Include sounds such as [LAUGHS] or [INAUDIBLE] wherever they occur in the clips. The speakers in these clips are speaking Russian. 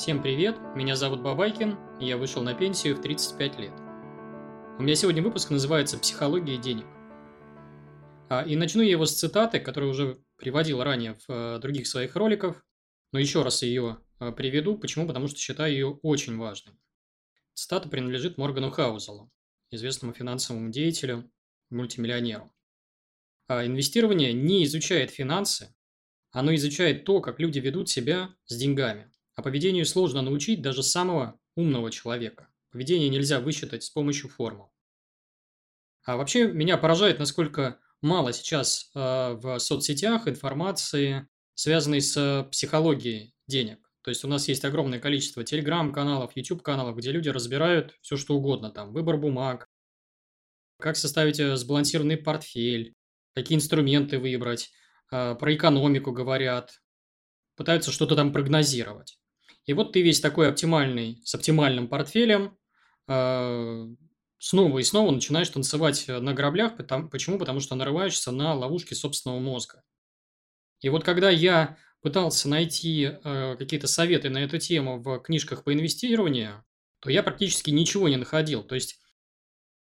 Всем привет, меня зовут Бабайкин, и я вышел на пенсию в 35 лет. У меня сегодня выпуск называется «Психология денег». А, и начну я его с цитаты, которую уже приводил ранее в э, других своих роликах, но еще раз ее э, приведу. Почему? Потому что считаю ее очень важной. Цитата принадлежит Моргану Хаузелу, известному финансовому деятелю, мультимиллионеру. А инвестирование не изучает финансы, оно изучает то, как люди ведут себя с деньгами. А поведению сложно научить даже самого умного человека. Поведение нельзя высчитать с помощью формул. А вообще меня поражает, насколько мало сейчас э, в соцсетях информации, связанной с психологией денег. То есть у нас есть огромное количество телеграм-каналов, YouTube-каналов, где люди разбирают все, что угодно. Там выбор бумаг, как составить э, сбалансированный портфель, какие инструменты выбрать, э, про экономику говорят, пытаются что-то там прогнозировать. И вот ты весь такой оптимальный, с оптимальным портфелем, э, снова и снова начинаешь танцевать на граблях. Почему? Потому что нарываешься на ловушки собственного мозга. И вот когда я пытался найти э, какие-то советы на эту тему в книжках по инвестированию, то я практически ничего не находил. То есть,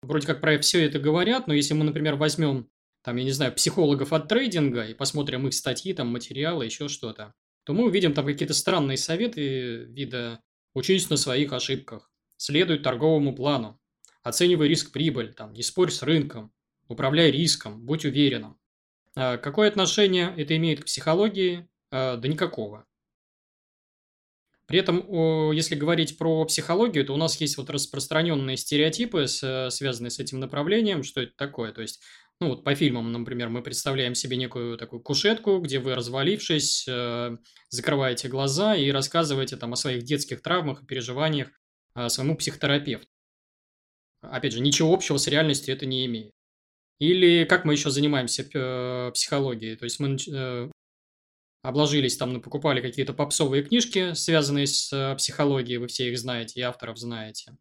вроде как про все это говорят, но если мы, например, возьмем, там, я не знаю, психологов от трейдинга и посмотрим их статьи, там, материалы, еще что-то, то мы увидим там какие-то странные советы вида «учись на своих ошибках», «следуй торговому плану», «оценивай риск-прибыль», там, «не спорь с рынком», «управляй риском», «будь уверенным». А какое отношение это имеет к психологии? А, да никакого. При этом, если говорить про психологию, то у нас есть вот распространенные стереотипы, связанные с этим направлением, что это такое. То есть ну, вот по фильмам, например, мы представляем себе некую такую кушетку, где вы, развалившись, э, закрываете глаза и рассказываете там о своих детских травмах и переживаниях э, своему психотерапевту. Опять же, ничего общего с реальностью это не имеет. Или как мы еще занимаемся э, психологией? То есть мы обложились там, покупали какие-то попсовые книжки, связанные с психологией, вы все их знаете, и авторов знаете.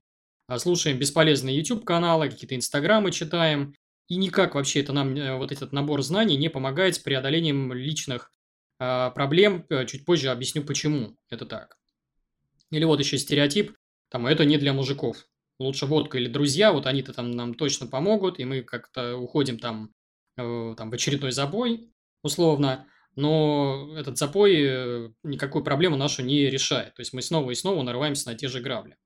Слушаем бесполезные YouTube-каналы, какие-то инстаграмы читаем, и никак вообще это нам, э, вот этот набор знаний не помогает с преодолением личных э, проблем. Э, чуть позже объясню, почему это так. Или вот еще стереотип, там, это не для мужиков. Лучше водка или друзья, вот они-то там нам точно помогут, и мы как-то уходим там, э, там в очередной забой, условно, но этот запой э, никакую проблему нашу не решает. То есть мы снова и снова нарываемся на те же грабли.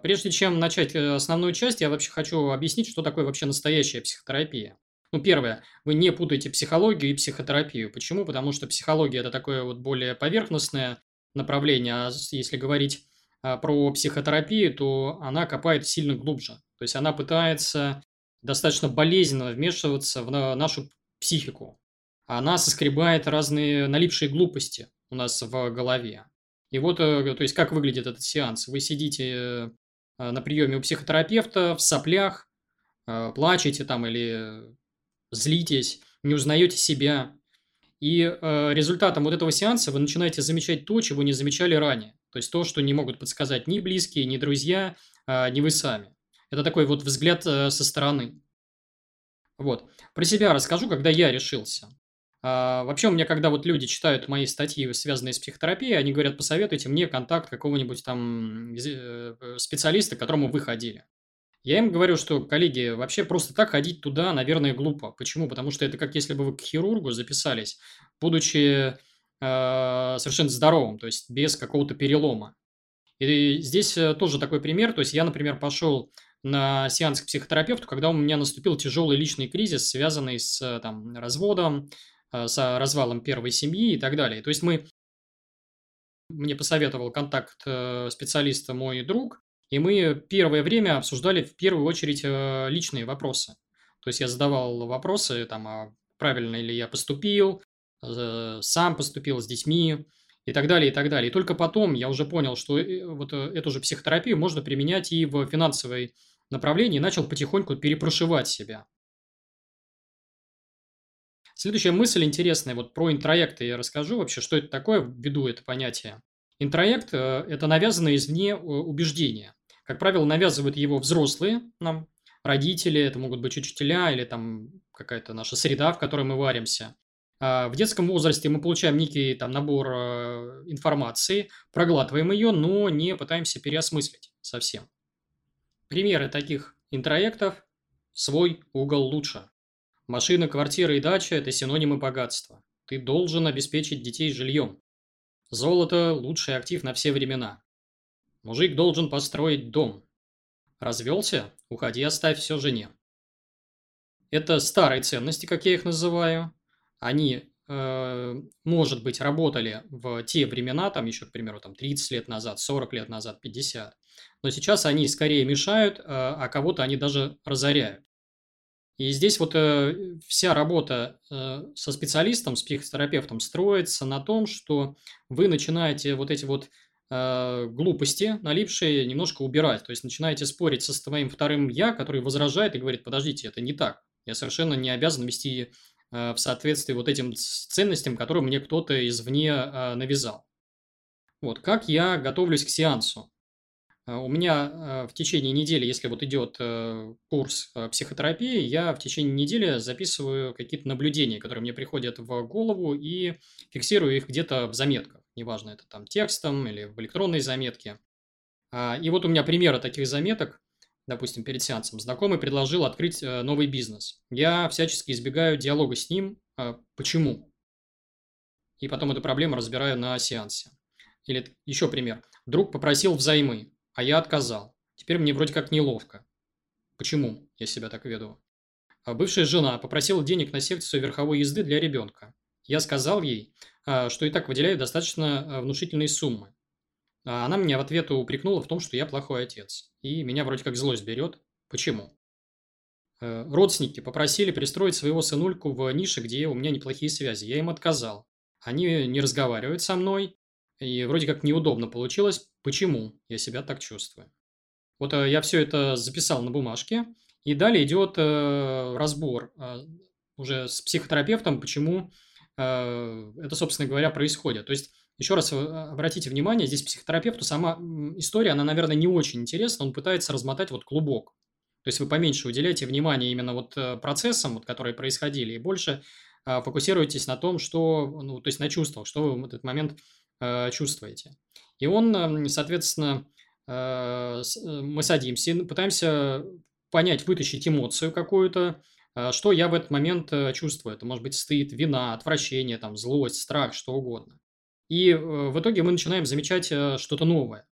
Прежде чем начать э, основную часть, я вообще хочу объяснить, что такое вообще настоящая психотерапия. Ну, первое, вы не путаете психологию и психотерапию. Почему? Потому что психология – это такое вот более поверхностное направление, а если говорить а, про психотерапию, то она копает сильно глубже. То есть она пытается достаточно болезненно вмешиваться в нашу психику. Она соскребает разные налипшие глупости у нас в голове. И вот, э, то есть, как выглядит этот сеанс? Вы сидите Э, на приеме у психотерапевта в соплях, э, плачете там или злитесь, не узнаете себя. И э, результатом вот этого сеанса вы начинаете замечать то, чего не замечали ранее. То есть то, что не могут подсказать ни близкие, ни друзья, ни вы сами. Это такой вот взгляд со стороны. Вот. Про себя расскажу, когда я решился. А, вообще, у меня, когда вот люди читают мои статьи, связанные с психотерапией, они говорят, посоветуйте мне контакт какого-нибудь там э, специалиста, к которому вы ходили. Я им говорю, что, коллеги, вообще просто так ходить туда, наверное, глупо. Почему? Потому что это как если бы вы к хирургу записались, будучи э, совершенно здоровым, то есть без какого-то перелома. И здесь э, тоже такой пример. То есть я, например, пошел на сеанс к психотерапевту, когда у меня наступил тяжелый личный кризис, связанный с там, разводом, Э, с развалом первой семьи и так далее. То есть мы мне посоветовал контакт э, специалиста мой друг, и мы первое время обсуждали в первую очередь э, личные вопросы. То есть я задавал вопросы, там, а правильно ли я поступил, сам поступил с детьми и так далее, и так далее. И только потом я уже понял, что вот эту же психотерапию можно применять и в финансовой направлении, и начал потихоньку перепрошивать себя. Следующая мысль интересная, вот про интроекты я расскажу вообще, что это такое, введу это понятие. Интроект э, – это навязанное извне э, убеждение. Как правило, навязывают его взрослые нам, родители, это могут быть учителя или там какая-то наша среда, в которой мы варимся. А, в детском возрасте мы получаем некий там набор э, информации, проглатываем ее, но не пытаемся переосмыслить совсем. Примеры таких интроектов – свой угол лучше. Машина, квартира и дача – это синонимы богатства. Ты должен обеспечить детей жильем. Золото – лучший актив на все времена. Мужик должен построить дом. Развелся? Уходи, оставь все жене. Это старые ценности, как я их называю, они, э, может быть, работали в те времена, там еще, к примеру, там 30 лет назад, 40 лет назад, 50, но сейчас они скорее мешают, э, а кого-то они даже разоряют. И здесь вот э, вся работа э, со специалистом, с психотерапевтом строится на том, что вы начинаете вот эти вот э, глупости, налипшие, немножко убирать. То есть начинаете спорить со своим вторым «я», который возражает и говорит, подождите, это не так. Я совершенно не обязан вести Э, в соответствии вот этим ценностям, которые мне кто-то извне э, навязал. Вот, как я готовлюсь к сеансу? Э, у меня в течение недели, если вот идет курс психотерапии, я в течение недели записываю какие-то наблюдения, которые мне приходят в голову и фиксирую их где-то в заметках. Неважно, это там текстом или в электронной заметке. А, и вот у меня примеры таких заметок допустим, перед сеансом, знакомый предложил открыть э, новый бизнес. Я всячески избегаю диалога с ним. А, почему? И потом эту проблему разбираю на сеансе. Или еще пример. Друг попросил взаймы, а я отказал. Теперь мне вроде как неловко. Почему я себя так веду? А бывшая жена попросила денег на секцию верховой езды для ребенка. Я сказал ей, а, что и так выделяю достаточно внушительные суммы. А она меня в ответ упрекнула в том, что я плохой отец. И меня вроде как злость берет. Почему? Родственники попросили пристроить своего сынульку в нише, где у меня неплохие связи. Я им отказал. Они не разговаривают со мной. И вроде как неудобно получилось. Почему я себя так чувствую? Вот э, я все это записал на бумажке. И далее идет э, разбор уже с психотерапевтом, почему это, собственно говоря, происходит. То есть еще раз э, обратите внимание, здесь психотерапевту сама история, она, наверное, не очень интересна, он пытается размотать вот клубок. То есть вы поменьше уделяете внимание именно вот э, процессам, вот, которые происходили, и больше э, фокусируетесь на том, что, ну, то есть на чувствах, что вы в этот момент э, чувствуете. И он, соответственно, э, мы садимся и пытаемся понять, вытащить эмоцию какую-то, что я в этот момент чувствую. Это может быть стыд, вина, отвращение, там, злость, страх, что угодно. И э, в итоге мы начинаем замечать э, что-то новое.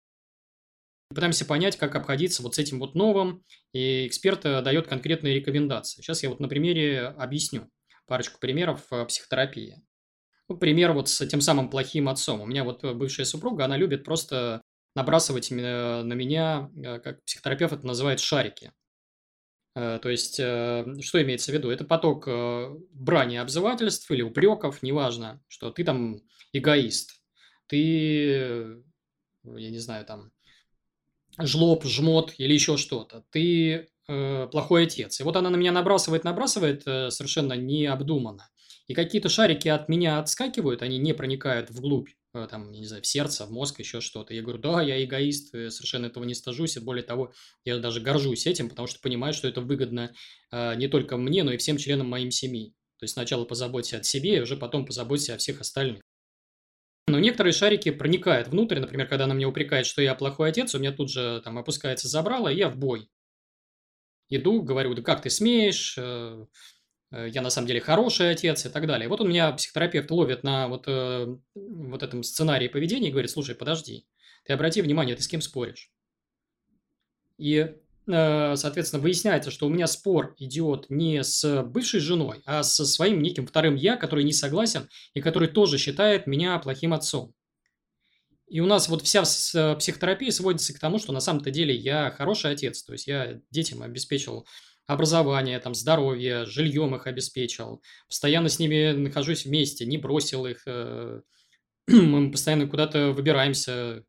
Пытаемся понять, как обходиться вот с этим вот новым, и эксперт э, дает конкретные рекомендации. Сейчас я вот на примере объясню парочку примеров психотерапии. Вот пример вот с тем самым плохим отцом. У меня вот бывшая супруга, она любит просто набрасывать на меня, как психотерапевт это называет, шарики. То есть, что имеется в виду? Это поток брани обзывательств или упреков, неважно, что ты там эгоист, ты, я не знаю, там, жлоб, жмот или еще что-то, ты э, плохой отец. И вот она на меня набрасывает, набрасывает э, совершенно необдуманно. И какие-то шарики от меня отскакивают, они не проникают вглубь, э, там, не знаю, в сердце, в мозг, еще что-то. Я говорю, да, я эгоист, э, совершенно этого не стажусь, и более того, я даже горжусь этим, потому что понимаю, что это выгодно э, не только мне, но и всем членам моей семьи. То есть сначала позаботься о себе, и уже потом позаботься о всех остальных. Но некоторые шарики проникают внутрь. Например, когда она меня упрекает, что я плохой отец, у меня тут же там опускается забрало, и я в бой. Иду, говорю, да как ты смеешь, я на самом деле хороший отец и так далее. Вот у меня психотерапевт ловит на вот, э, вот этом сценарии поведения и говорит, слушай, подожди, ты обрати внимание, ты с кем споришь. И Э, соответственно, выясняется, что у меня спор идет не с бывшей женой, а со своим неким вторым я, который не согласен и который тоже считает меня плохим отцом. И у нас вот вся психотерапия сводится к тому, что на самом-то деле я хороший отец, то есть я детям обеспечил образование, там, здоровье, жильем их обеспечил, постоянно с ними нахожусь вместе, не бросил их, э, [CLEARS THROAT] мы постоянно куда-то выбираемся,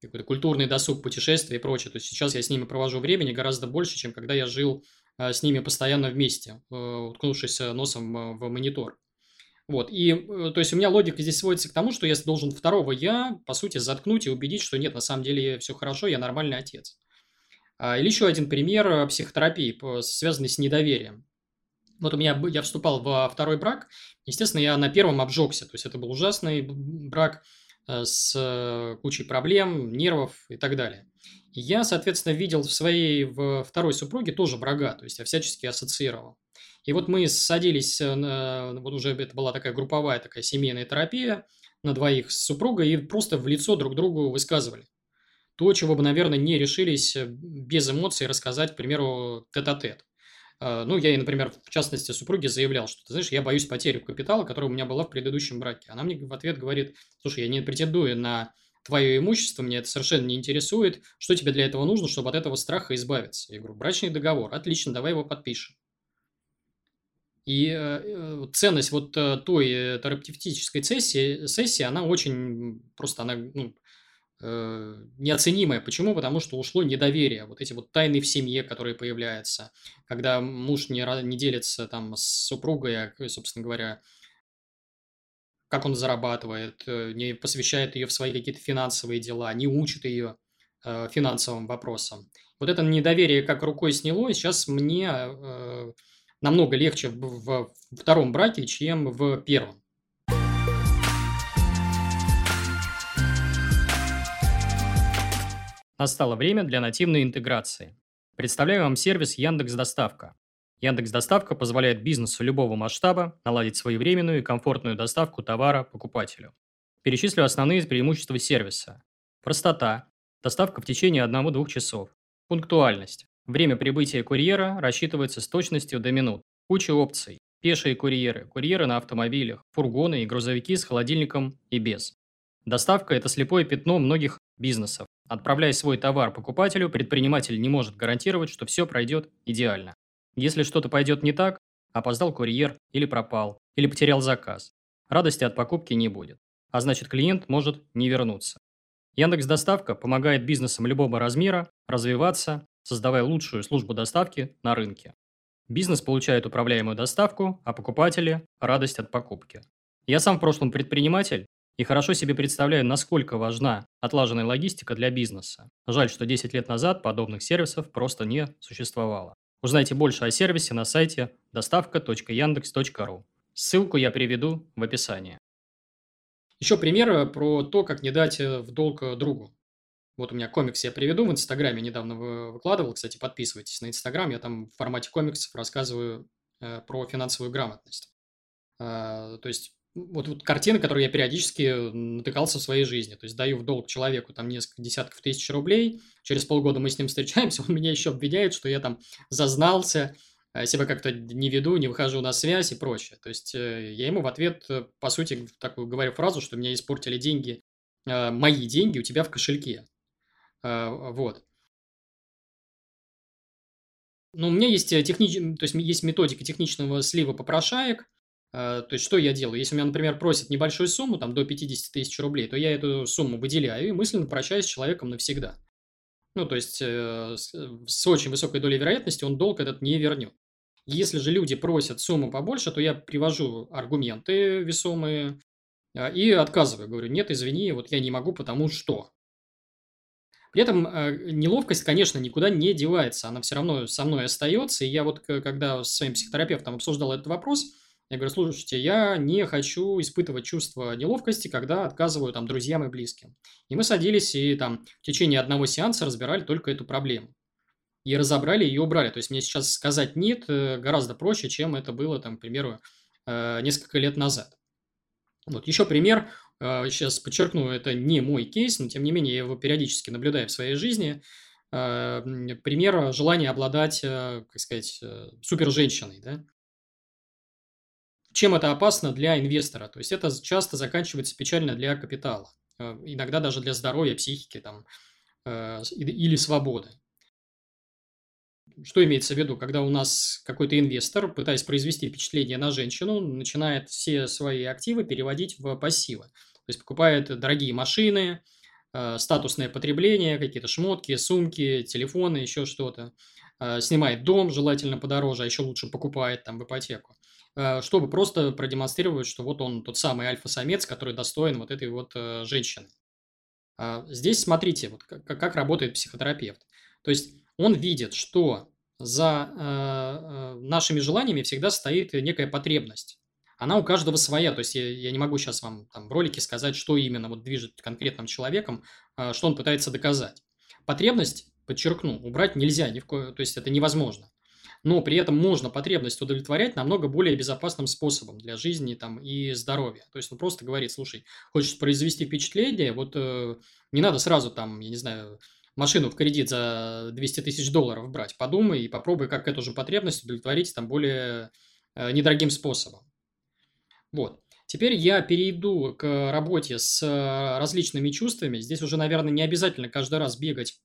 какой-то культурный досуг, путешествия и прочее. То есть сейчас я с ними провожу времени гораздо больше, чем когда я жил э, с ними постоянно вместе, э, уткнувшись носом в монитор. Вот, и, то есть, у меня логика здесь сводится к тому, что я должен второго я, по сути, заткнуть и убедить, что нет, на самом деле все хорошо, я нормальный отец. А, или еще один пример психотерапии, связанный с недоверием. Вот у меня, я вступал во второй брак, естественно, я на первом обжегся, то есть это был ужасный брак э, с кучей проблем, нервов и так далее. И я, соответственно, видел в своей в второй супруге тоже врага, то есть я всячески ассоциировал. И вот мы садились, э, на, вот уже это была такая групповая такая семейная терапия на двоих с супругой и просто в лицо друг другу высказывали. То, чего бы, наверное, не решились э, без эмоций рассказать, к примеру, тет-а-тет. -тет. А, ну, я ей, например, в частности, супруге заявлял, что, ты знаешь, я боюсь потери капитала, которая у меня была в предыдущем браке. Она мне в ответ говорит, слушай, я не претендую на твое имущество, мне это совершенно не интересует. Что тебе для этого нужно, чтобы от этого страха избавиться? Я говорю, брачный договор. Отлично, давай его подпишем. И э, э ценность вот э, той э, терапевтической сессии, сессии, она очень просто, она, ну, э, неоценимое. Почему? Потому что ушло недоверие. Вот эти вот тайны в семье, которые появляются, когда муж не, не делится там с супругой, а, собственно говоря, как он зарабатывает, э, не посвящает ее в свои какие-то финансовые дела, не учит ее э, финансовым вопросам. Вот это недоверие как рукой сняло, и сейчас мне э, намного легче в втором браке, чем в первом. Настало время для нативной интеграции. Представляю вам сервис Яндекс Доставка. Яндекс Доставка позволяет бизнесу любого масштаба наладить своевременную и комфортную доставку товара покупателю. Перечислю основные преимущества сервиса. Простота. Доставка в течение 1-2 часов. Пунктуальность. Время прибытия курьера рассчитывается с точностью до минут. Куча опций. Пешие курьеры, курьеры на автомобилях, фургоны и грузовики с холодильником и без. Доставка – это слепое пятно многих бизнесов. Отправляя свой товар покупателю, предприниматель не может гарантировать, что все пройдет идеально. Если что-то пойдет не так, опоздал курьер или пропал, или потерял заказ, радости от покупки не будет, а значит клиент может не вернуться. Яндекс Доставка помогает бизнесам любого размера развиваться, создавая лучшую службу доставки на рынке. Бизнес получает управляемую доставку, а покупатели – радость от покупки. Я сам в прошлом предприниматель и хорошо себе представляю, насколько важна отлаженная логистика для бизнеса. Жаль, что 10 лет назад подобных сервисов просто не существовало. Узнайте больше о сервисе на сайте доставка.яндекс.ру. Ссылку я приведу в описании. Еще пример про то, как не дать э, в долг э, другу. Вот у меня комикс я приведу в Инстаграме, недавно выкладывал, кстати, подписывайтесь на Инстаграм, я там в формате комиксов рассказываю э, про финансовую грамотность. Э, то есть вот, вот картина, которую я периодически натыкался в своей жизни. То есть даю в долг человеку там несколько десятков тысяч рублей, через полгода мы с ним встречаемся, он [LAUGHS] меня еще обвиняет, что я там зазнался, э, себя как-то не веду, не выхожу на связь и прочее. То есть э, я ему в ответ, э, по сути, такую говорю фразу, что меня испортили деньги, мои деньги у тебя в кошельке. Вот. Ну, у меня есть, технич... то есть есть методика техничного слива попрошаек, Э, то есть, что я делаю? Если меня, например, просят небольшую сумму, там, до 50 тысяч рублей, то я эту сумму выделяю и мысленно прощаюсь с человеком навсегда. Ну, то есть, э, с очень высокой долей вероятности он долг этот не вернет. Если же люди просят сумму побольше, то я привожу аргументы весомые э, и отказываю. Говорю, нет, извини, вот я не могу, потому что. При этом неловкость, конечно, никуда не девается. Она все равно со мной остается. И я вот, когда с своим психотерапевтом обсуждал этот вопрос – я говорю, слушайте, я не хочу испытывать чувство неловкости, когда отказываю там друзьям и близким. И мы садились и там в течение одного сеанса разбирали только эту проблему. И разобрали ее убрали. То есть мне сейчас сказать «нет» э, гораздо проще, чем это было, там, к примеру, э, несколько лет назад. Вот еще пример. Сейчас э, подчеркну, это не мой кейс, но тем не менее я его периодически наблюдаю в своей жизни. Пример желания обладать, как сказать, супер женщиной, да? Чем это опасно для инвестора? То есть это часто заканчивается печально для капитала, э, иногда даже для здоровья, психики там, э, или свободы. Что имеется в виду, когда у нас какой-то инвестор, пытаясь произвести впечатление на женщину, начинает все свои активы переводить в пассивы. То есть покупает дорогие машины, э, статусное потребление, какие-то шмотки, сумки, телефоны, еще что-то. Снимает дом, желательно подороже, а еще лучше покупает там в ипотеку. Э, чтобы просто продемонстрировать, что вот он тот самый альфа-самец, который достоин вот этой вот э, женщины. А здесь смотрите, вот как, как работает психотерапевт. То есть он видит, что за э, нашими желаниями всегда стоит некая потребность. Она у каждого своя, то есть я, я не могу сейчас вам там в ролике сказать, что именно вот движет конкретным человеком, что он пытается доказать. Потребность, подчеркну, убрать нельзя, ни в ко... то есть это невозможно но при этом можно потребность удовлетворять намного более безопасным способом для жизни там, и здоровья. То есть он просто говорит, слушай, хочешь произвести впечатление, вот э, не надо сразу там, я не знаю, машину в кредит за 200 тысяч долларов брать. Подумай и попробуй, как эту же потребность удовлетворить там более э, недорогим способом. Вот. Теперь я перейду к работе с э, различными чувствами. Здесь уже, наверное, не обязательно каждый раз бегать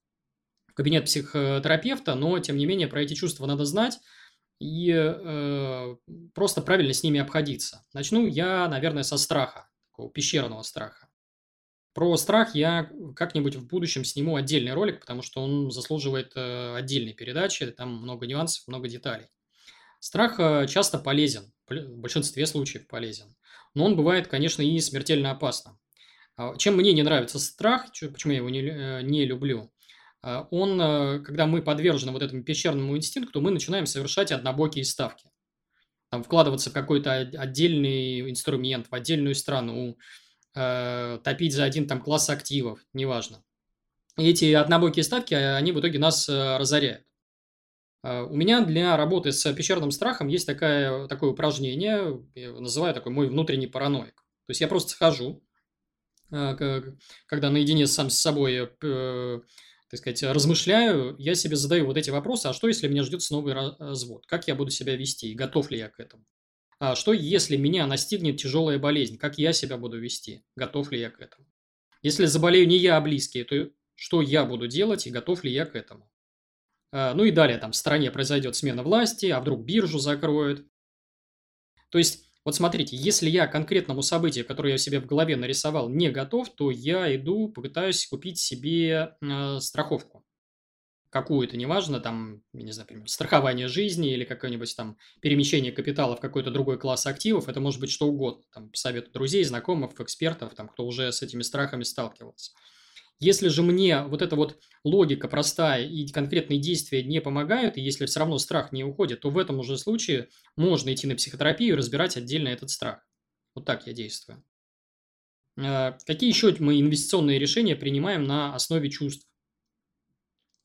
кабинет психотерапевта, но, тем не менее, про эти чувства надо знать и э, просто правильно с ними обходиться. Начну я, наверное, со страха, такого пещерного страха. Про страх я как-нибудь в будущем сниму отдельный ролик, потому что он заслуживает э, отдельной передачи, там много нюансов, много деталей. Страх э, часто полезен, в большинстве случаев полезен, но он бывает, конечно, и смертельно опасным. А чем мне не нравится страх, почему я его не, э, не люблю, он, э, когда мы подвержены вот этому пещерному инстинкту, мы начинаем совершать однобокие ставки. Там, вкладываться в какой-то отдельный инструмент, в отдельную страну, э, топить за один там класс активов, неважно. И эти однобокие ставки, а, они в итоге нас э, разоряют. А, у меня для работы с пещерным страхом есть такое, такое упражнение, я называю такой мой внутренний параноик. То есть я просто схожу, когда наедине сам с собой так сказать, размышляю, я себе задаю вот эти вопросы, а что, если меня ждет новый развод? Как я буду себя вести? Готов ли я к этому? А что, если меня настигнет тяжелая болезнь? Как я себя буду вести? Готов ли я к этому? Если заболею не я, а близкие, то что я буду делать и готов ли я к этому? А, ну и далее, там в стране произойдет смена власти, а вдруг биржу закроют. То есть вот смотрите, если я конкретному событию, которое я себе в голове нарисовал, не готов, то я иду, попытаюсь купить себе э, страховку. Какую-то, неважно, там, я не знаю, например, страхование жизни или какое-нибудь там перемещение капитала в какой-то другой класс активов, это может быть что угодно, там, по совету друзей, знакомых, экспертов, там, кто уже с этими страхами сталкивался. Если же мне вот эта вот логика простая и конкретные действия не помогают, и если все равно страх не уходит, то в этом уже случае можно идти на психотерапию и разбирать отдельно этот страх. Вот так я действую. А, какие еще мы инвестиционные решения принимаем на основе чувств?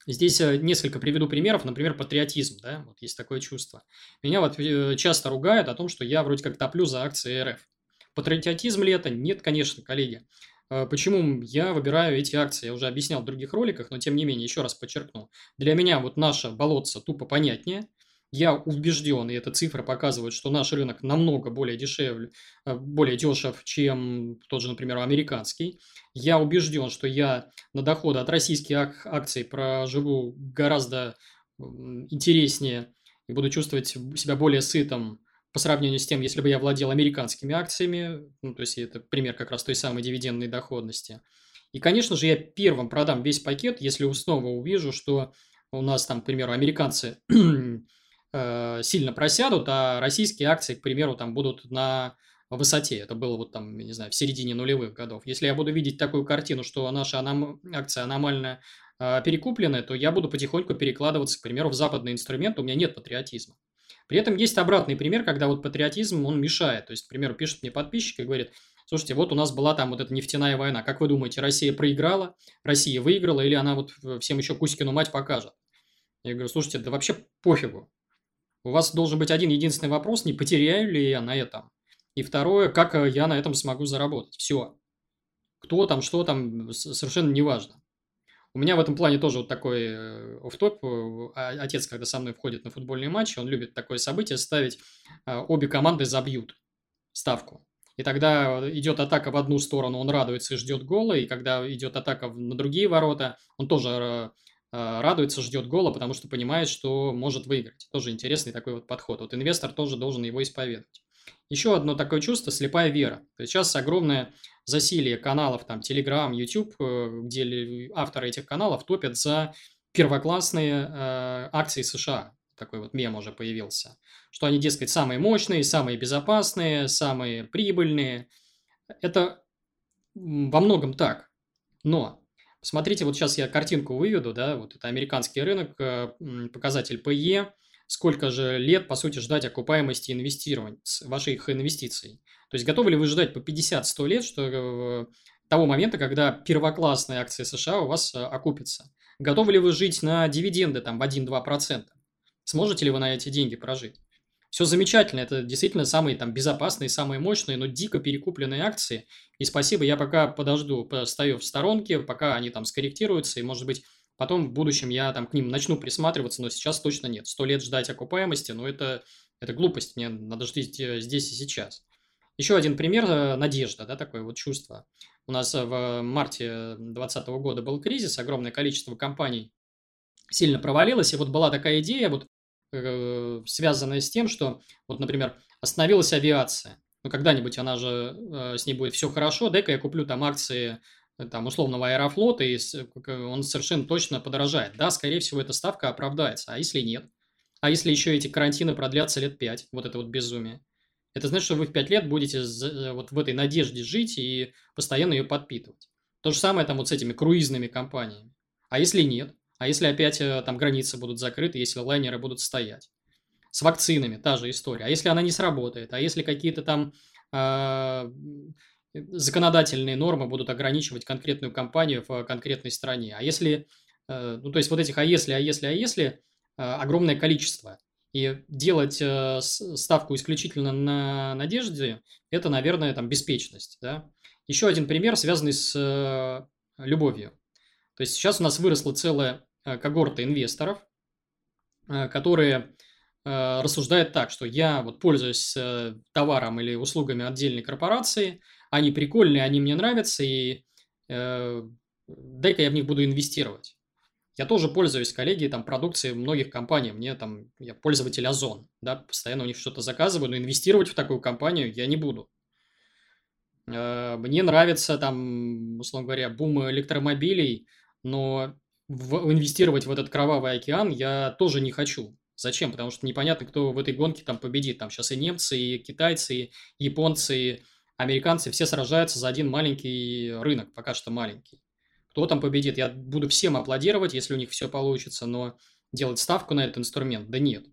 Здесь э, несколько приведу примеров, например, патриотизм, да, вот есть такое чувство. Меня вот э, часто ругают о том, что я вроде как топлю за акции РФ. Патриотизм ли это? Нет, конечно, коллеги. А, почему я выбираю эти акции? Я уже объяснял в других роликах, но тем не менее, еще раз подчеркну. Для меня вот наша болотца тупо понятнее. Я убежден, и эта цифра показывает, что наш рынок намного более дешевле, э, более дешев, чем тот же, например, американский. Я убежден, что я на доходы от российских акций проживу гораздо интереснее и буду чувствовать себя более сытым, по сравнению с тем, если бы я владел американскими акциями, ну, то есть это пример как раз той самой дивидендной доходности. И, конечно же, я первым продам весь пакет, если снова увижу, что у нас там, к примеру, американцы [CLEARS THROAT] э, сильно просядут, а российские акции, к примеру, там будут на высоте. Это было вот там, не знаю, в середине нулевых годов. Если я буду видеть такую картину, что наши аном... акции аномально э, перекуплены, то я буду потихоньку перекладываться, к примеру, в западный инструмент. У меня нет патриотизма. При этом есть обратный пример, когда вот патриотизм, он мешает. То есть, к примеру, пишет мне подписчик и говорит, слушайте, вот у нас была там вот эта нефтяная война. Как вы думаете, Россия проиграла, Россия выиграла или она вот всем еще Кузькину мать покажет? Я говорю, слушайте, да вообще пофигу. У вас должен быть один единственный вопрос, не потеряю ли я на этом? И второе, как я на этом смогу заработать? Все. Кто там, что там, совершенно не важно. У меня в этом плане тоже вот такой э, офф-топ. Э, а, отец, когда со мной входит на футбольные матчи, он любит такое событие ставить. Э, обе команды забьют ставку. И тогда идет атака в одну сторону, он радуется и ждет гола. И когда идет атака на другие ворота, он тоже радуется, ждет гола, потому что понимает, что может выиграть. Тоже интересный такой вот подход. Вот инвестор тоже должен его исповедовать. Еще одно такое чувство – слепая вера. Сейчас огромное засилие каналов, там, Telegram, YouTube, э, где авторы этих каналов топят за первоклассные э, акции США. Такой вот мем уже появился. Что они, дескать, самые мощные, самые безопасные, самые прибыльные. Это во многом так. Но Смотрите, вот сейчас я картинку выведу, да, вот это американский рынок, э, показатель PE, сколько же лет, по сути, ждать окупаемости инвестирования, ваших инвестиций. То есть готовы ли вы ждать по 50-100 лет, что э, того момента, когда первоклассные акции США у вас э, окупятся? Готовы ли вы жить на дивиденды там в 1-2%? Сможете ли вы на эти деньги прожить? Все замечательно, это действительно самые там безопасные, самые мощные, но дико перекупленные акции. И спасибо, я пока подожду, стою в сторонке, пока они там скорректируются, и может быть потом в будущем я там к ним начну присматриваться, но сейчас точно нет. Сто лет ждать окупаемости, но это, это глупость, мне надо ждать э, здесь и сейчас. Еще один пример э, – надежда, да, такое вот чувство. У нас в марте 2020 года был кризис, огромное количество компаний сильно провалилось, и вот была такая идея, вот Э, связанная с тем, что, вот, например, остановилась авиация. Ну, когда-нибудь она же, э, с ней будет все хорошо, дай-ка я куплю там акции э, там, условного аэрофлота, и он совершенно точно подорожает. Да, скорее всего, эта ставка оправдается. А если нет? А если еще эти карантины продлятся лет пять, вот это вот безумие? Это значит, что вы в пять лет будете вот в этой надежде жить и постоянно ее подпитывать. То же самое там вот с этими круизными компаниями. А если нет? А если опять э, там границы будут закрыты, если лайнеры будут стоять? С вакцинами та же история. А если она не сработает? А если какие-то там э, законодательные нормы будут ограничивать конкретную компанию в конкретной стране? А если, э, ну то есть вот этих а если, а если, а если э, огромное количество. И делать э, ставку исключительно на надежде, это, наверное, там беспечность. Да? Еще один пример, связанный с э, любовью. То есть сейчас у нас выросла целая э, когорта инвесторов, э, которые э, рассуждают так, что я вот пользуюсь товаром или услугами отдельной корпорации, они прикольные, они мне нравятся, и дай-ка я в них буду инвестировать. Я тоже пользуюсь, коллеги, там, продукцией многих компаний. Мне там, я пользователь Озон, да, постоянно у них что-то заказываю, но инвестировать в такую компанию я не буду. Мне нравится там, условно говоря, бум электромобилей, но в, инвестировать в этот кровавый океан я тоже не хочу. Зачем? Потому что непонятно, кто в этой гонке там победит. Там сейчас и немцы, и китайцы, и японцы, и американцы. Все сражаются за один маленький рынок, пока что маленький. Кто там победит? Я буду всем аплодировать, если у них все получится, но делать ставку на этот инструмент, да нет.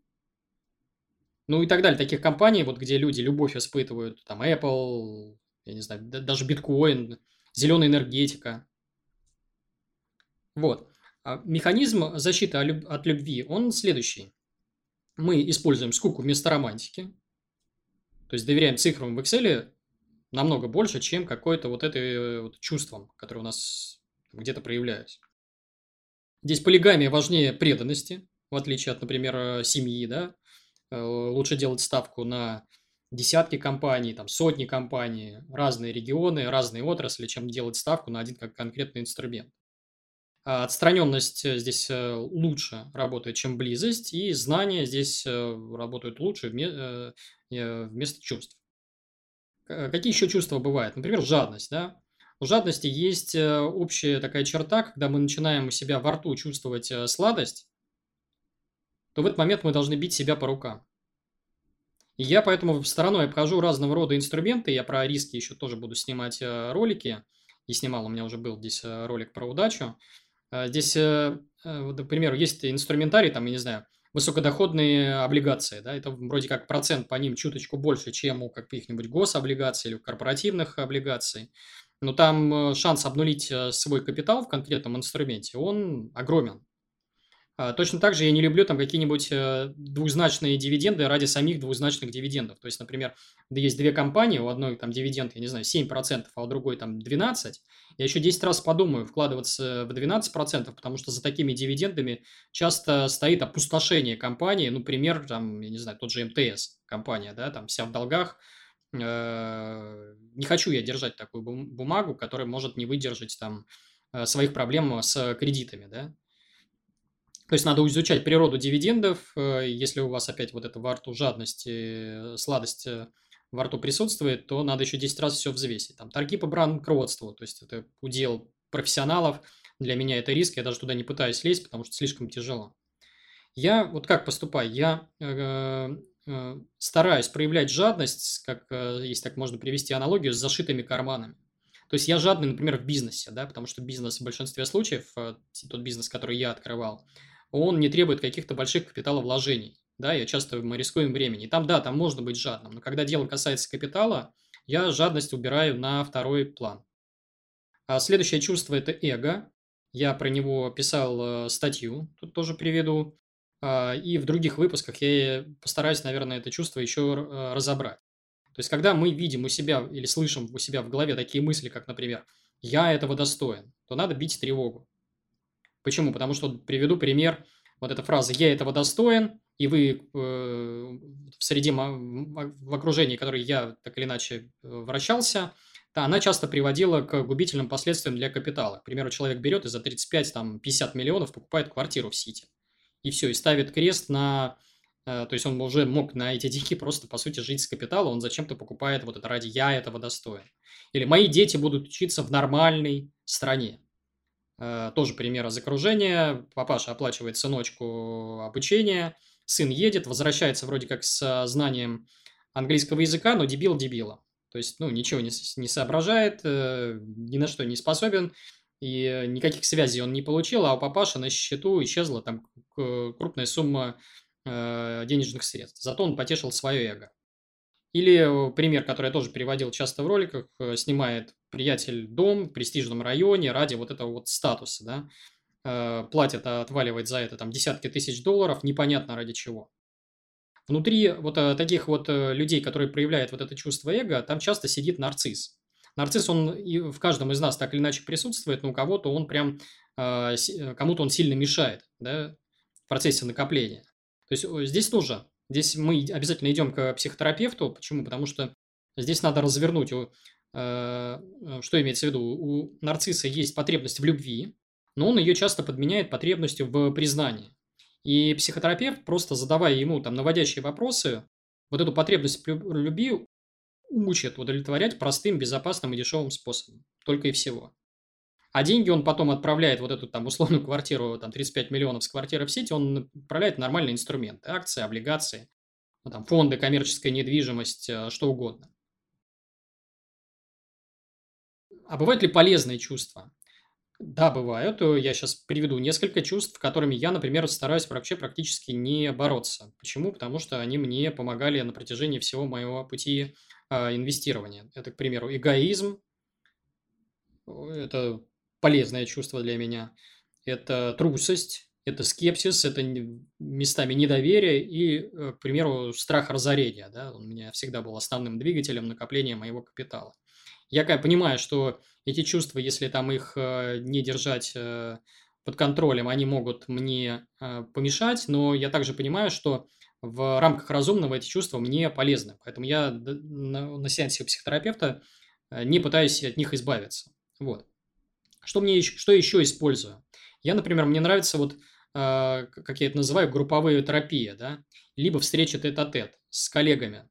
Ну и так далее. Таких компаний, вот где люди любовь испытывают, там Apple, я не знаю, даже биткоин, зеленая энергетика, вот. А механизм защиты от любви, он следующий. Мы используем скуку вместо романтики. То есть доверяем цифрам в Excel намного больше, чем какое-то вот это э, вот чувством, которое у нас где-то проявляется. Здесь полигамия важнее преданности, в отличие от, например, э, семьи, да. Э, лучше делать ставку на десятки компаний, там сотни компаний, разные регионы, разные отрасли, чем делать ставку на один как конкретный инструмент. А отстраненность здесь лучше работает, чем близость, и знания здесь работают лучше вместо чувств. Какие еще чувства бывают? Например, жадность. Да? У жадности есть общая такая черта, когда мы начинаем у себя во рту чувствовать сладость, то в этот момент мы должны бить себя по рукам. И я поэтому стороной обхожу разного рода инструменты. Я про риски еще тоже буду снимать ролики. И снимал, у меня уже был здесь ролик про удачу. Здесь, э, э, например, есть инструментарий, там, я не знаю, высокодоходные облигации, да, это вроде как процент по ним чуточку больше, чем у каких-нибудь гособлигаций или корпоративных облигаций, но там э, шанс обнулить свой капитал в конкретном инструменте, он огромен. А, точно так же я не люблю там какие-нибудь э, двузначные дивиденды ради самих двузначных дивидендов. То есть, например, есть две компании, у одной там дивиденд, я не знаю, 7%, а у другой там 12%. Я еще 10 раз подумаю вкладываться в 12%, потому что за такими дивидендами часто стоит опустошение компании. Ну, пример, там, я не знаю, тот же МТС компания, да, там вся в долгах. Э, не хочу я держать такую бумагу, которая может не выдержать там э, своих проблем с кредитами, да. То есть надо изучать природу дивидендов. Э, если у вас опять вот эта во рту жадность, э, сладость э, во рту присутствует, то надо еще 10 раз все взвесить. Там торги по банкротству, то есть это удел профессионалов. Для меня это риск, я даже туда не пытаюсь лезть, потому что слишком тяжело. Я вот как поступаю? Я стараюсь проявлять жадность, как, если так можно привести аналогию, с зашитыми карманами. То есть я жадный, например, в бизнесе, да, потому что бизнес в большинстве случаев, тот бизнес, который я открывал, он не требует каких-то больших капиталовложений, да, я часто мы рискуем времени. там, да, там можно быть жадным, но когда дело касается капитала, я жадность убираю на второй план. А следующее чувство – это эго. Я про него писал э, статью, тут тоже приведу. А, и в других выпусках я постараюсь, наверное, это чувство еще э, разобрать. То есть, когда мы видим у себя или слышим у себя в голове такие мысли, как, например, «я этого достоин», то надо бить тревогу. Почему? Потому что, приведу пример, вот эта фраза «я этого достоин», и вы э, в среде, в окружении, которое я так или иначе э, вращался, да, она часто приводила к губительным последствиям для капитала. К примеру, человек берет и за 35-50 миллионов покупает квартиру в Сити. И все, и ставит крест на Э, то есть он уже мог на эти деньги просто, по сути, жить с капитала, он зачем-то покупает вот это ради «я этого достоин». Или «мои дети будут учиться в нормальной стране». Э, тоже пример из окружения. Папаша оплачивает сыночку обучение, сын едет, возвращается вроде как с знанием английского языка, но дебил дебила. То есть, ну, ничего не, не соображает, э, ни на что не способен, и никаких связей он не получил, а у папаши на счету исчезла там крупная сумма Э, денежных средств. Зато он потешил свое эго. Или э, пример, который я тоже переводил часто в роликах, э, снимает приятель дом в престижном районе ради вот этого вот статуса, да, платит, а отваливает за это там десятки тысяч долларов, непонятно ради чего. Внутри вот таких вот людей, которые проявляют вот это чувство эго, там часто сидит нарцисс. Нарцисс, он и в каждом из нас так или иначе присутствует, но у кого-то он прям, кому-то он сильно мешает, да, в процессе накопления. То есть здесь тоже, здесь мы обязательно идем к психотерапевту. Почему? Потому что здесь надо развернуть, э, э, что имеется в виду. У нарцисса есть потребность в любви, но он ее часто подменяет потребностью в признании. И психотерапевт, просто задавая ему там наводящие вопросы, вот эту потребность любви учит удовлетворять простым, безопасным и дешевым способом. Только и всего. А деньги он потом отправляет, вот эту там условную квартиру, там 35 миллионов с квартиры в сети, он отправляет нормальные инструменты, акции, облигации, ну, там, фонды, коммерческая недвижимость, э, что угодно. А бывают ли полезные чувства? Да, бывают. Я сейчас приведу несколько чувств, которыми я, например, стараюсь вообще практически не бороться. Почему? Потому что они мне помогали на протяжении всего моего пути э, инвестирования. Это, к примеру, эгоизм. Это полезное чувство для меня. Это трусость, это скепсис, это местами недоверие и, э, к примеру, страх разорения. Да? Он у меня всегда был основным двигателем накопления моего капитала. Я понимаю, что эти чувства, если там их э, не держать э, под контролем, они могут мне помешать, но я также понимаю, что в рамках разумного эти чувства мне полезны. Поэтому я на, сеансе психотерапевта не пытаюсь от них избавиться. Вот. Что, мне что еще использую? Я, например, мне нравится вот, э, как я это называю, групповая терапия, да, либо встреча тет-а-тет с коллегами.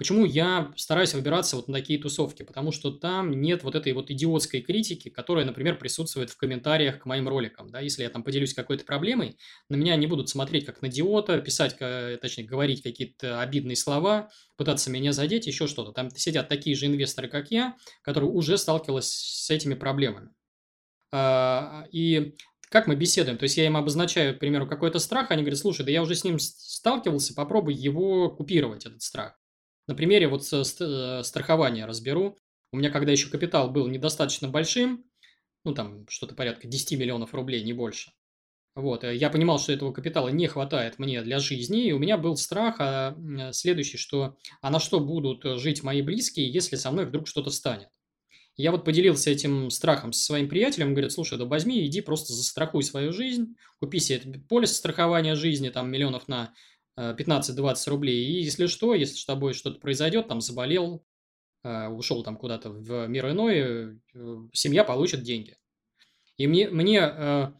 Почему я стараюсь выбираться вот на такие тусовки? Потому что там нет вот этой вот идиотской критики, которая, например, присутствует в комментариях к моим роликам. Да? Если я там поделюсь какой-то проблемой, на меня не будут смотреть как на идиота, писать, точнее, говорить какие-то обидные слова, пытаться меня задеть, еще что-то. Там сидят такие же инвесторы, как я, которые уже сталкивались с этими проблемами. А, и как мы беседуем? То есть я им обозначаю, к примеру, какой-то страх, они говорят, слушай, да я уже с ним сталкивался, попробуй его купировать, этот страх. На примере вот э, страхования разберу. У меня, когда еще капитал был недостаточно большим, ну там что-то порядка 10 миллионов рублей, не больше. Вот, э, я понимал, что этого капитала не хватает мне для жизни, и у меня был страх а, следующий, что а на что будут жить мои близкие, если со мной вдруг что-то станет. Я вот поделился этим страхом со своим приятелем, он говорит, слушай, да возьми, иди просто застрахуй свою жизнь, купи себе полис страхования жизни, там миллионов на 15-20 э, рублей, и если что, если с тобой что-то произойдет, там заболел, э, ушел там куда-то в мир иной, э, семья получит деньги. И мне, мне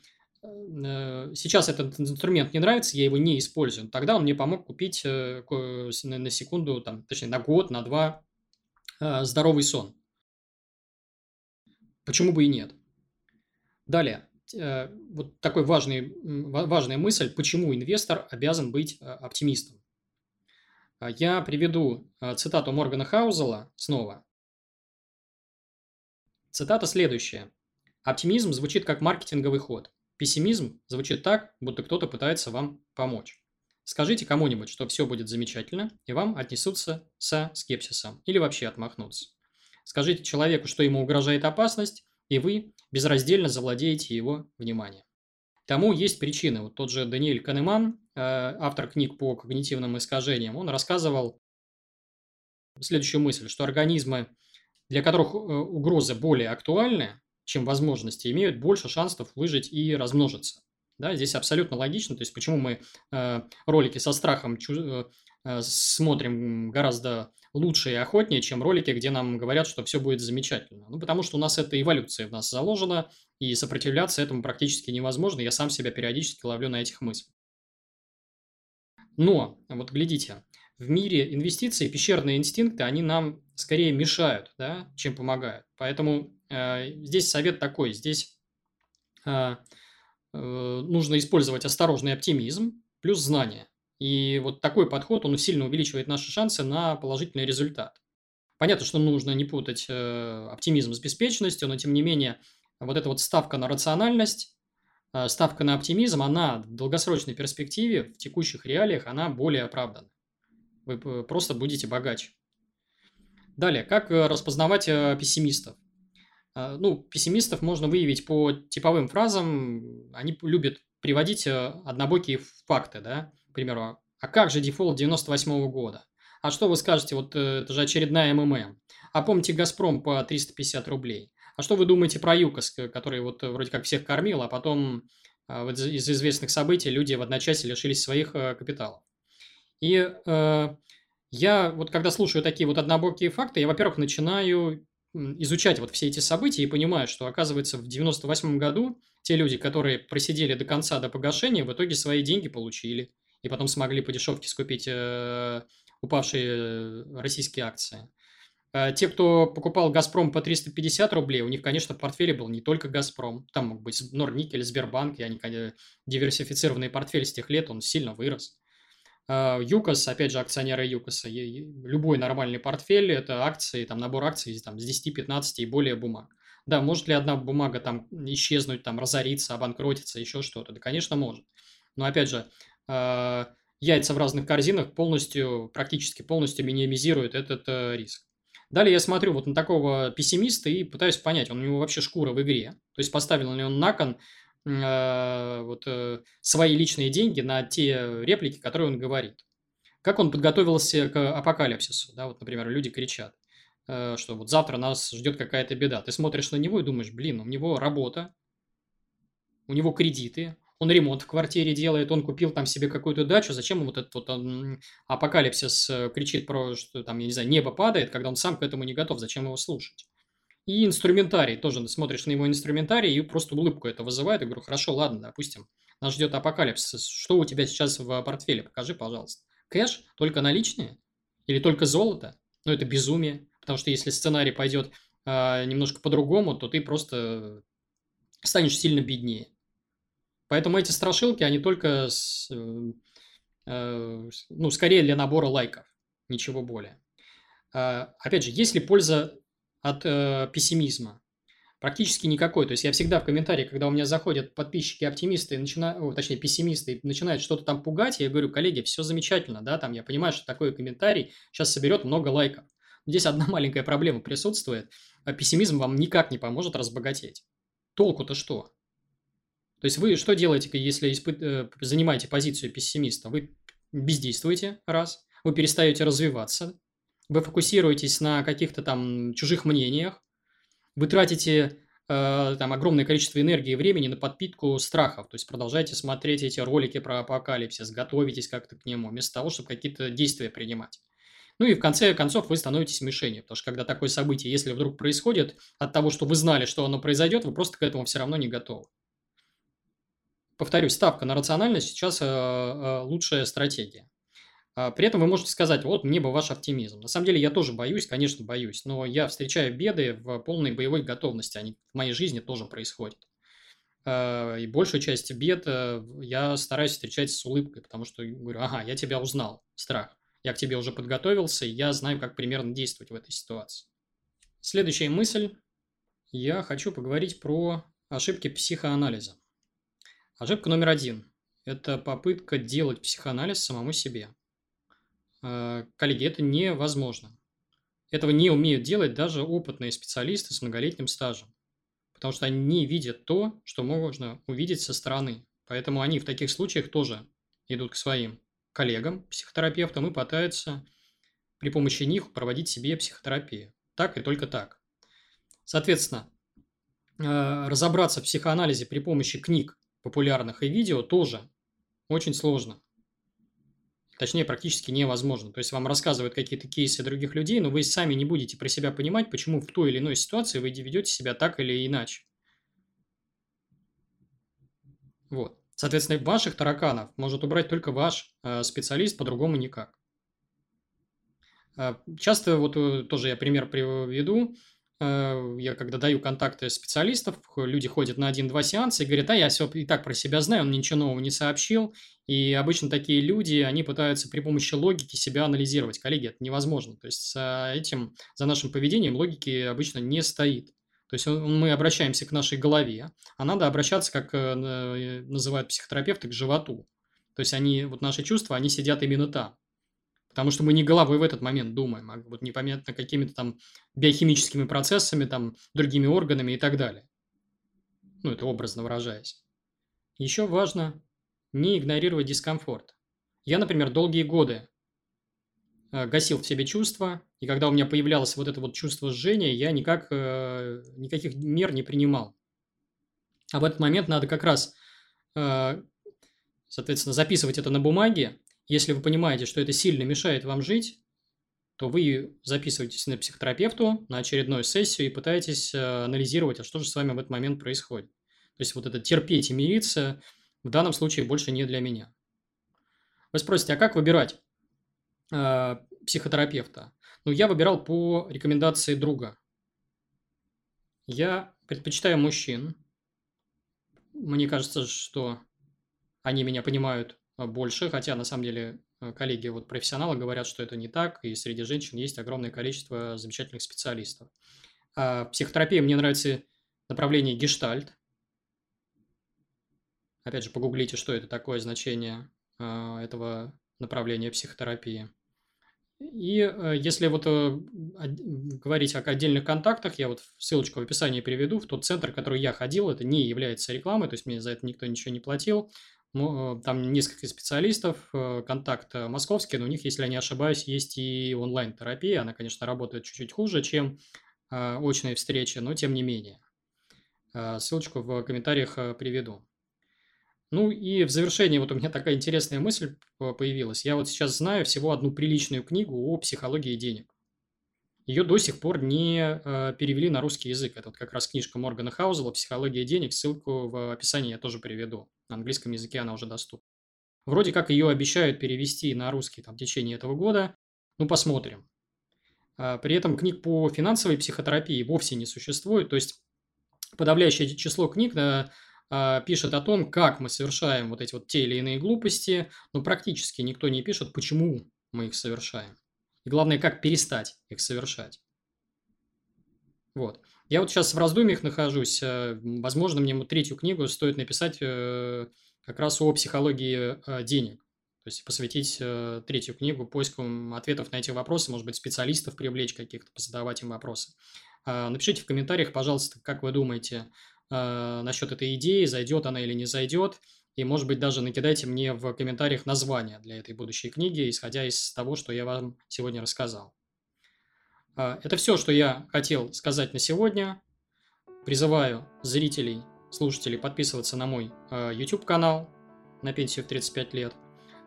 сейчас этот инструмент не нравится, я его не использую. Тогда он мне помог купить на секунду, там, точнее, на год, на два здоровый сон. Почему бы и нет? Далее, э, вот такой важный, важная мысль, почему инвестор обязан быть э, оптимистом. А я приведу э, цитату Моргана Хаузела снова. Цитата следующая. Оптимизм звучит как маркетинговый ход. Пессимизм звучит так, будто кто-то пытается вам помочь. Скажите кому-нибудь, что все будет замечательно, и вам отнесутся со скепсисом или вообще отмахнутся. Скажите человеку, что ему угрожает опасность, и вы безраздельно завладеете его вниманием. Тому есть причины. Вот тот же Даниэль Канеман, э, автор книг по когнитивным искажениям, он рассказывал следующую мысль, что организмы, для которых э, угрозы более актуальны, чем возможности, имеют больше шансов выжить и размножиться. Да, здесь абсолютно логично. То есть, почему мы э, ролики со страхом смотрим гораздо лучше и охотнее, чем ролики, где нам говорят, что все будет замечательно. Ну, потому что у нас эта эволюция в нас заложена, и сопротивляться этому практически невозможно. Я сам себя периодически ловлю на этих мыслях. Но, вот глядите, в мире инвестиций пещерные инстинкты, они нам скорее мешают, да, чем помогают. Поэтому э, здесь совет такой, здесь э, э, нужно использовать осторожный оптимизм плюс знания. И вот такой подход, он сильно увеличивает наши шансы на положительный результат. Понятно, что нужно не путать э, оптимизм с беспечностью, но тем не менее вот эта вот ставка на рациональность, э, ставка на оптимизм, она в долгосрочной перспективе, в текущих реалиях, она более оправдана. Вы просто будете богаче. Далее, как э, распознавать пессимистов? Ну, пессимистов можно выявить по типовым фразам. Они любят приводить однобокие факты, да к примеру, а как же дефолт 98 -го года? А что вы скажете, вот э, это же очередная МММ. А помните «Газпром» по 350 рублей? А что вы думаете про ЮКОС, который вот э, вроде как всех кормил, а потом э, из известных событий люди в одночасье лишились своих капиталов? И э, я вот когда слушаю такие вот однобокие факты, я, во-первых, начинаю изучать вот все эти события и понимаю, что, оказывается, в 98 году те люди, которые просидели до конца, до погашения, в итоге свои деньги получили и потом смогли по дешевке скупить э, упавшие э, российские акции. А те, кто покупал «Газпром» по 350 рублей, у них, конечно, в портфеле был не только «Газпром», там мог быть Норникель, Сбербанк, и они, конечно, диверсифицированный портфель с тех лет, он сильно вырос. ЮКОС, опять же, акционеры ЮКОСа, любой нормальный портфель – это акции, там, набор акций там, с 10, 15 и более бумаг. Да, может ли одна бумага там исчезнуть, там, разориться, обанкротиться, еще что-то? Да, конечно, может. Но, опять же, Э, яйца в разных корзинах полностью, практически полностью минимизирует этот э, риск. Далее я смотрю вот на такого пессимиста и пытаюсь понять, он у него вообще шкура в игре. То есть поставил ли он на кон э, вот, э, свои личные деньги на те реплики, которые он говорит. Как он подготовился к апокалипсису. Да? Вот, например, люди кричат, э, что вот завтра нас ждет какая-то беда. Ты смотришь на него и думаешь, блин, у него работа, у него кредиты, он ремонт в квартире делает, он купил там себе какую-то дачу, зачем ему вот этот вот он, апокалипсис э, кричит про, что там, я не знаю, небо падает, когда он сам к этому не готов, зачем его слушать? И инструментарий, тоже смотришь на его инструментарий и просто улыбку это вызывает. Я говорю, хорошо, ладно, допустим, нас ждет апокалипсис. Что у тебя сейчас в портфеле? Покажи, пожалуйста. Кэш? Только наличные? Или только золото? Ну, это безумие. Потому что если сценарий пойдет э, немножко по-другому, то ты просто станешь сильно беднее. Поэтому эти страшилки, они только, с, э, э, ну, скорее для набора лайков, ничего более. Э, опять же, есть ли польза от э, пессимизма? Практически никакой. То есть я всегда в комментариях, когда у меня заходят подписчики оптимисты, начинают, точнее пессимисты, начинают что-то там пугать, я говорю, коллеги, все замечательно, да, там я понимаю, что такой комментарий сейчас соберет много лайков. Здесь одна [LAUGHS] маленькая проблема присутствует. Пессимизм вам никак не поможет разбогатеть. Толку-то что? То есть вы что делаете, если испы- э, занимаете позицию пессимиста? Вы бездействуете, раз. Вы перестаете развиваться. Вы фокусируетесь на каких-то там чужих мнениях. Вы тратите э, там огромное количество энергии и времени на подпитку страхов. То есть продолжайте смотреть эти ролики про апокалипсис, готовитесь как-то к нему, вместо того, чтобы какие-то действия принимать. Ну и в конце концов вы становитесь мишенью, потому что когда такое событие, если вдруг происходит, от того, что вы знали, что оно произойдет, вы просто к этому все равно не готовы. Повторюсь, ставка на рациональность сейчас э, э, лучшая стратегия. А при этом вы можете сказать, вот мне бы ваш оптимизм. На самом деле я тоже боюсь, конечно, боюсь, но я встречаю беды в полной боевой готовности. Они в моей жизни тоже происходят. А, и большую часть бед э, я стараюсь встречать с улыбкой, потому что говорю, ага, я тебя узнал, страх. Я к тебе уже подготовился, и я знаю, как примерно действовать в этой ситуации. Следующая мысль я хочу поговорить про ошибки психоанализа. Ошибка номер один – это попытка делать психоанализ самому себе. Э, коллеги, это невозможно. Этого не умеют делать даже опытные специалисты с многолетним стажем, потому что они не видят то, что можно увидеть со стороны. Поэтому они в таких случаях тоже идут к своим коллегам, психотерапевтам и пытаются при помощи них проводить себе психотерапию. Так и только так. Соответственно, э, разобраться в психоанализе при помощи книг популярных и видео тоже очень сложно. Точнее, практически невозможно. То есть вам рассказывают какие-то кейсы других людей, но вы сами не будете про себя понимать, почему в той или иной ситуации вы ведете себя так или иначе. Вот. Соответственно, ваших тараканов может убрать только ваш э, специалист, по-другому никак. Э, часто, вот э, тоже я пример приведу, я когда даю контакты специалистов, люди ходят на один-два сеанса и говорят, а я все и так про себя знаю, он мне ничего нового не сообщил. И обычно такие люди, они пытаются при помощи логики себя анализировать. Коллеги, это невозможно. То есть за этим, за нашим поведением логики обычно не стоит. То есть мы обращаемся к нашей голове, а надо обращаться, как э, называют психотерапевты, к животу. То есть они, вот наши чувства, они сидят именно там. Потому что мы не головой в этот момент думаем, а вот непонятно какими-то там биохимическими процессами, там, другими органами и так далее. Ну, это образно выражаясь. Еще важно не игнорировать дискомфорт. Я, например, долгие годы э, гасил в себе чувства, и когда у меня появлялось вот это вот чувство жжения, я никак, э, никаких мер не принимал. А в этот момент надо как раз, э, соответственно, записывать это на бумаге, если вы понимаете, что это сильно мешает вам жить, то вы записываетесь на психотерапевту на очередную сессию и пытаетесь э, анализировать, а что же с вами в этот момент происходит. То есть вот это терпеть и мириться в данном случае больше не для меня. Вы спросите, а как выбирать э, психотерапевта? Ну, я выбирал по рекомендации друга. Я предпочитаю мужчин. Мне кажется, что они меня понимают больше, хотя на самом деле э, коллеги, вот профессионалы говорят, что это не так, и среди женщин есть огромное количество замечательных специалистов. А в психотерапии мне нравится направление гештальт. Опять же, погуглите, что это такое значение а, этого направления психотерапии. И э, если вот э, говорить о отдельных контактах, я вот ссылочку в описании приведу, в тот центр, в который я ходил, это не является рекламой, то есть мне за это никто ничего не платил. Э, там несколько специалистов, э, контакт э, московский, но у них, если я не ошибаюсь, есть и онлайн-терапия. Она, конечно, работает чуть-чуть хуже, чем очные встречи, но тем не менее. Ссылочку в комментариях приведу. Ну и в завершении вот у меня такая интересная мысль появилась. Я вот сейчас знаю всего одну приличную книгу о психологии денег. Ее до сих пор не перевели на русский язык. Это вот как раз книжка Моргана Хаузела «Психология денег». Ссылку в описании я тоже приведу. На английском языке она уже доступна. Вроде как ее обещают перевести на русский там, в течение этого года. Ну, посмотрим. А, при этом книг по финансовой психотерапии вовсе не существует. То есть подавляющее число книг а, пишет о том, как мы совершаем вот эти вот те или иные глупости, но практически никто не пишет, почему мы их совершаем. И главное, как перестать их совершать. Вот. Я вот сейчас в раздумьях нахожусь. Э, возможно, мне третью книгу стоит написать э, как раз о психологии э, денег. То есть посвятить третью книгу поиску ответов на эти вопросы, может быть, специалистов привлечь каких-то, позадавать им вопросы. А, напишите в комментариях, пожалуйста, как вы думаете насчет этой идеи, зайдет она или не зайдет. И, может быть, даже накидайте мне в комментариях название для этой будущей книги, исходя из того, что я вам сегодня рассказал. А, это все, что я хотел сказать на сегодня. Призываю зрителей, слушателей подписываться на мой а, YouTube-канал на пенсию в 35 лет,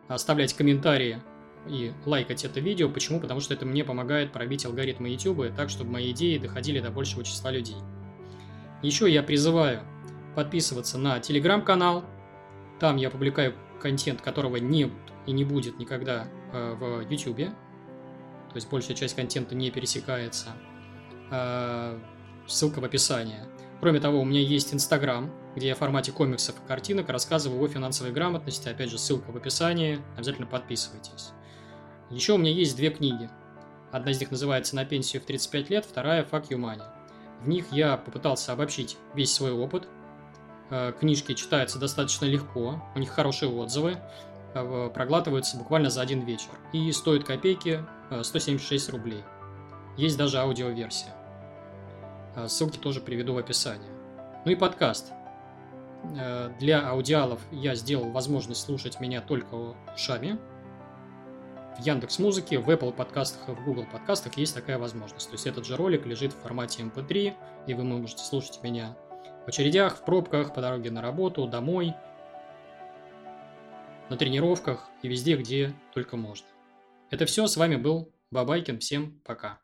оставлять комментарии и лайкать это видео. Почему? Потому что это мне помогает пробить алгоритмы YouTube так, чтобы мои идеи доходили до большего числа людей. Еще я призываю подписываться на телеграм-канал. Там я публикую контент, которого нет и не будет никогда э, в YouTube то есть большая часть контента не пересекается. А, ссылка в описании. Кроме того, у меня есть Инстаграм, где я в формате комиксов и картинок рассказываю о финансовой грамотности. Опять же, ссылка в описании. Обязательно подписывайтесь. Еще у меня есть две книги. Одна из них называется «На пенсию в 35 лет», вторая «Fuck you money». В них я попытался обобщить весь свой опыт. Э, книжки читаются достаточно легко, у них хорошие отзывы, проглатываются буквально за один вечер. И стоят копейки 176 рублей. Есть даже аудиоверсия. Ссылки тоже приведу в описании. Ну и подкаст. Для аудиалов я сделал возможность слушать меня только ушами, в Яндекс Музыке, в Apple подкастах и в Google подкастах есть такая возможность. То есть этот же ролик лежит в формате MP3, эм и вы можете слушать меня в очередях, в пробках, по дороге на работу, домой, на тренировках и везде, где только можно. Это все. С вами был Бабайкин. Всем пока.